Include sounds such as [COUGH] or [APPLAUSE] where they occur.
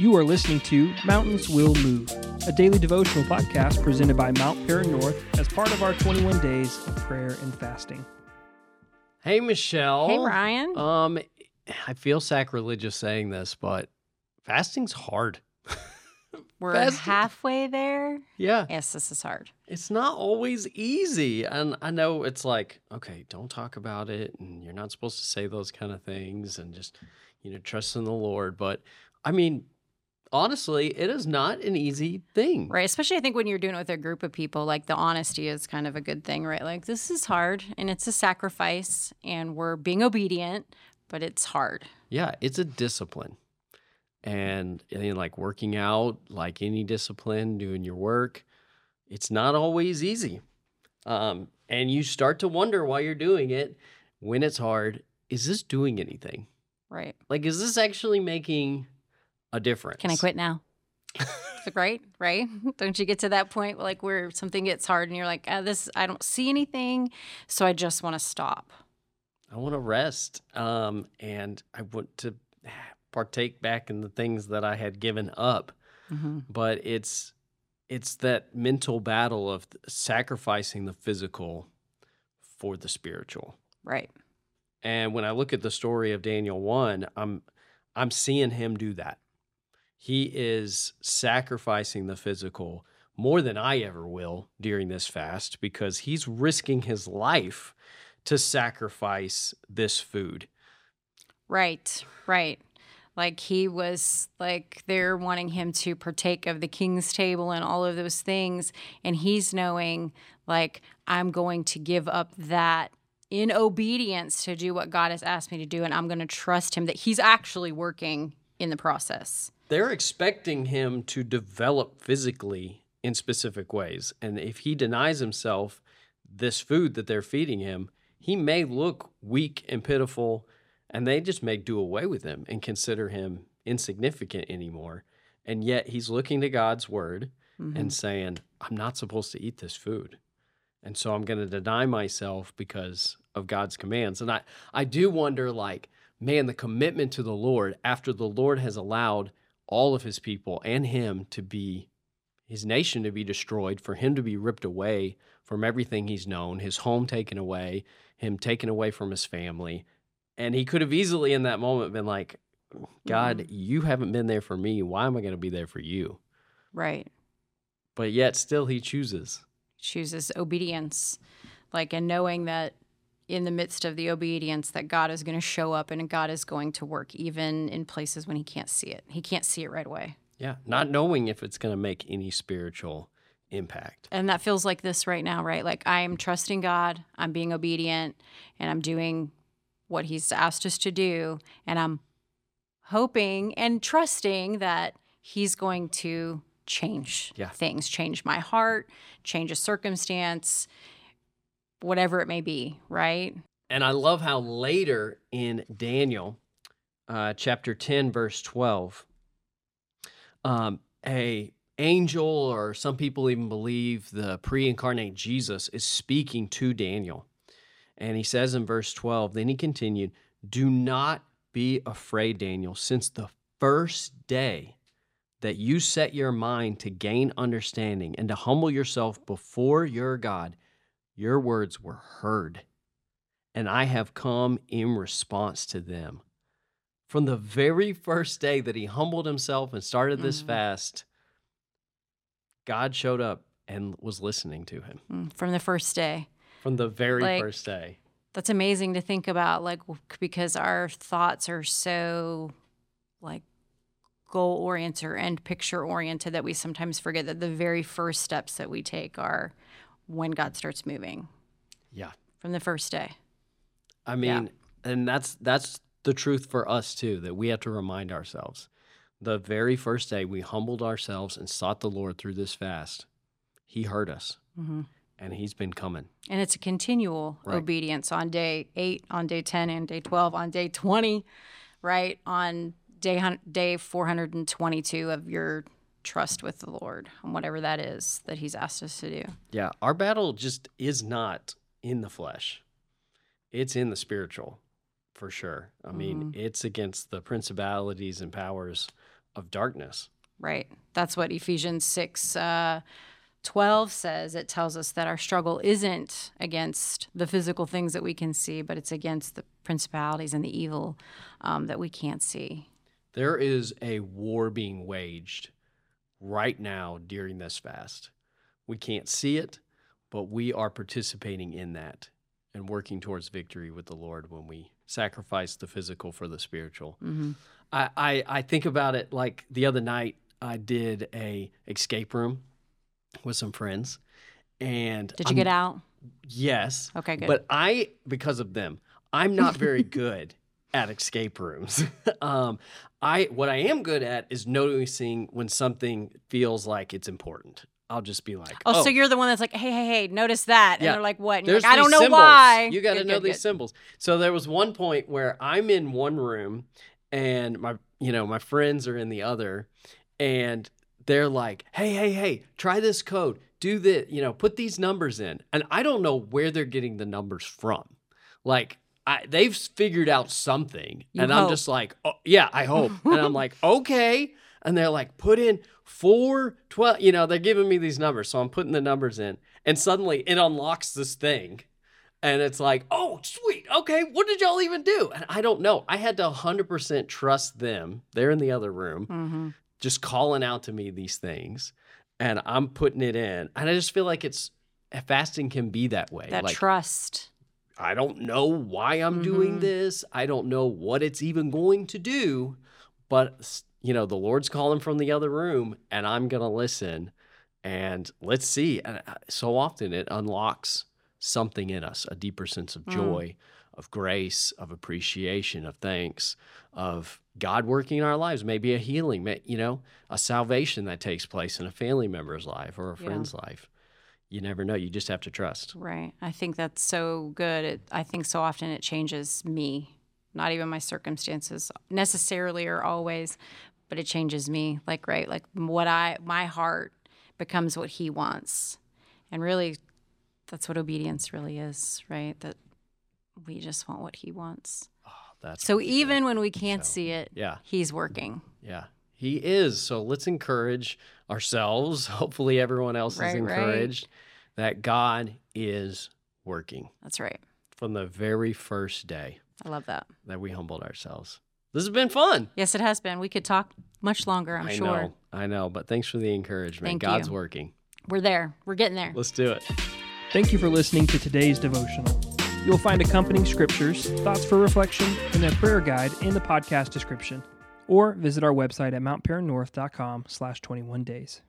You are listening to Mountains Will Move, a daily devotional podcast presented by Mount Paran North as part of our 21 days of prayer and fasting. Hey, Michelle. Hey, Ryan. Um, I feel sacrilegious saying this, but fasting's hard. [LAUGHS] We're fasting- halfway there. Yeah, Yes, this is hard. it's not always easy, and I know it's like, okay, don't talk about it, and you're not supposed to say those kind of things, and just you know, trust in the Lord. But I mean, honestly, it is not an easy thing. Right. Especially, I think when you're doing it with a group of people, like the honesty is kind of a good thing, right? Like, this is hard and it's a sacrifice and we're being obedient, but it's hard. Yeah, it's a discipline. And, like working out, like any discipline, doing your work, it's not always easy. Um, and you start to wonder why you're doing it, when it's hard, is this doing anything? Right. Like, is this actually making a difference? Can I quit now? right. Right. [LAUGHS] Don't you get to that point like where something gets hard and you're like, ah, this, I don't see anything. So I just want to stop. I want to rest. Um, and I want to partake back in the things that I had given up. hmm but it's it's that mental battle of sacrificing the physical for the spiritual. Right. And when I look at the story of Daniel 1, I'm I'm seeing him do that. He is sacrificing the physical more than I ever will during this fast because he's risking his life to sacrifice this food. Right, right. Like he was like they're wanting him to partake of the king's table and all of those things. And he's knowing, like, I'm going to give up that in obedience to do what God has asked me to do. And I'm going to trust him that he's actually working in the process. They're expecting him to develop physically in specific ways. And if he denies himself this food that they're feeding him, he may look weak and pitiful, and they just may do away with him and consider him insignificant anymore. And yet he's looking to God's word mm-hmm. and saying, I'm not supposed to eat this food. And so I'm going to deny myself because of God's commands. And I, I do wonder, like, man, the commitment to the Lord after the Lord has allowed all of his people and him to be, his nation to be destroyed, for him to be ripped away from everything he's known, his home taken away, him taken away from his family. And he could have easily in that moment been like, God, mm-hmm. you haven't been there for me. Why am I going to be there for you? Right. But yet still he chooses. Chooses obedience. Like, and knowing that in the midst of the obedience that God is going to show up and God is going to work even in places when he can't see it. He can't see it right away. Yeah. Not knowing if it's going to make any spiritual impact. And that feels like this right now, right? Like I am trusting God, I'm being obedient, and I'm doing what He's asked us to do. And I'm hoping and trusting that He's going to change Yeah. things, change my heart, change a circumstance, whatever it may be, right? And I love how later in Daniel, uh, chapter 10, verse 12, um, a angel, or some people even believe the pre-incarnate Jesus is speaking to Daniel. And he says in verse 12, then he continued, Do not be afraid, Daniel, since the first day that you set your mind to gain understanding and to humble yourself before your God, your words were heard and I have come in response to them. From the very first day that he humbled himself and started this Mhm. fast, God showed up and was listening to him Mm, From the first day. from the very Like- first day. That's amazing to think about, like, because our thoughts are so, like, goal oriented or end picture oriented that we sometimes forget that the very first steps that we take are when God starts moving Yeah. from the first day. I Yeah. mean, and that's that's the truth for us too, that we have to remind ourselves. The very first day we humbled ourselves and sought the Lord through this fast, he heard us hmm and he's been coming. And it's a continual Right. obedience on day eight, on day 10, and day 12, on day 20, right? On day, day 422 of your trust with the Lord, on whatever that is that He's asked us to do. Yeah, our battle just is not in the flesh. It's in the spiritual, for sure. I mean, it's against the principalities and powers of darkness. Right. That's what Ephesians 6 uh, 12 says. It tells us that our struggle isn't against the physical things that we can see, but it's against the principalities and the evil um, that we can't see. There is a war being waged right now during this fast. We can't see it, but we are participating in that and working towards victory with the Lord when we sacrifice the physical for the spiritual. Mm-hmm. I, I, I think about it like the other night I did a escape room with some friends and Did you I'm- get out? Yes. Okay, good. But I, because of them, I'm not very [LAUGHS] good at escape rooms. [LAUGHS] um, I what I am good at is noticing when something feels like it's important. I'll just be like, Oh, so you're the one that's like, hey, hey, hey, notice that. And Yeah. they're like, what? And you're like, I don't know symbols. why. You got to know good, these good. symbols. So there was one point where I'm in one room and my you know, my friends are in the other and they're like, "Hey, hey, hey, try this code. Do this, you know, put these numbers in." And I don't know where they're getting the numbers from. Like I, they've figured out something, You and I'm just like, oh, "Yeah, I hope." [LAUGHS] and I'm like, "Okay." And they're like, "Put in four, 12, you know, they're giving me these numbers. So I'm putting the numbers in. And suddenly it unlocks this thing. And it's like, oh, sweet. Okay. What did y'all even do? And I don't know. I had to 100% trust them. They're in the other room, Mhm. just calling out to me these things. And I'm putting it in. And I just feel like it's fasting can be that way. That like, trust. I don't know why I'm doing Mhm. this. I don't know what it's even going to do, but you know, the Lord's calling from the other room and I'm going to listen and let's see. And uh, so often it unlocks something in us, a deeper sense of Mm. joy, of grace, of appreciation, of thanks, of God working in our lives, maybe a healing, you know, a salvation that takes place in a family member's life or a Yeah. friend's life. You never know. You just have to trust. Right. I think that's so good. It, I think so often it changes me, not even my circumstances necessarily or always, but it changes me. Like, right, like what I, my heart becomes what he wants. And really, that's what obedience really is, right? That we just want what he wants. Oh, That's So good. even when we can't So, see it, yeah. he's working. Yeah, he is. So let's encourage ourselves. [LAUGHS] Hopefully, everyone else Right, is right. encouraged that God is working That's right. from the very first day I love that. that we humbled ourselves. This has been fun. Yes, it has been. We could talk much longer, I'm sure. I sure. know, I know, but thanks for the encouragement. Thank God's you. working. We're there. We're getting there. Let's do it. Thank you for listening to today's devotional. You'll find accompanying scriptures, thoughts for reflection, and a prayer guide in the podcast description. Or visit our website at mountparannorth.com slash 21 days.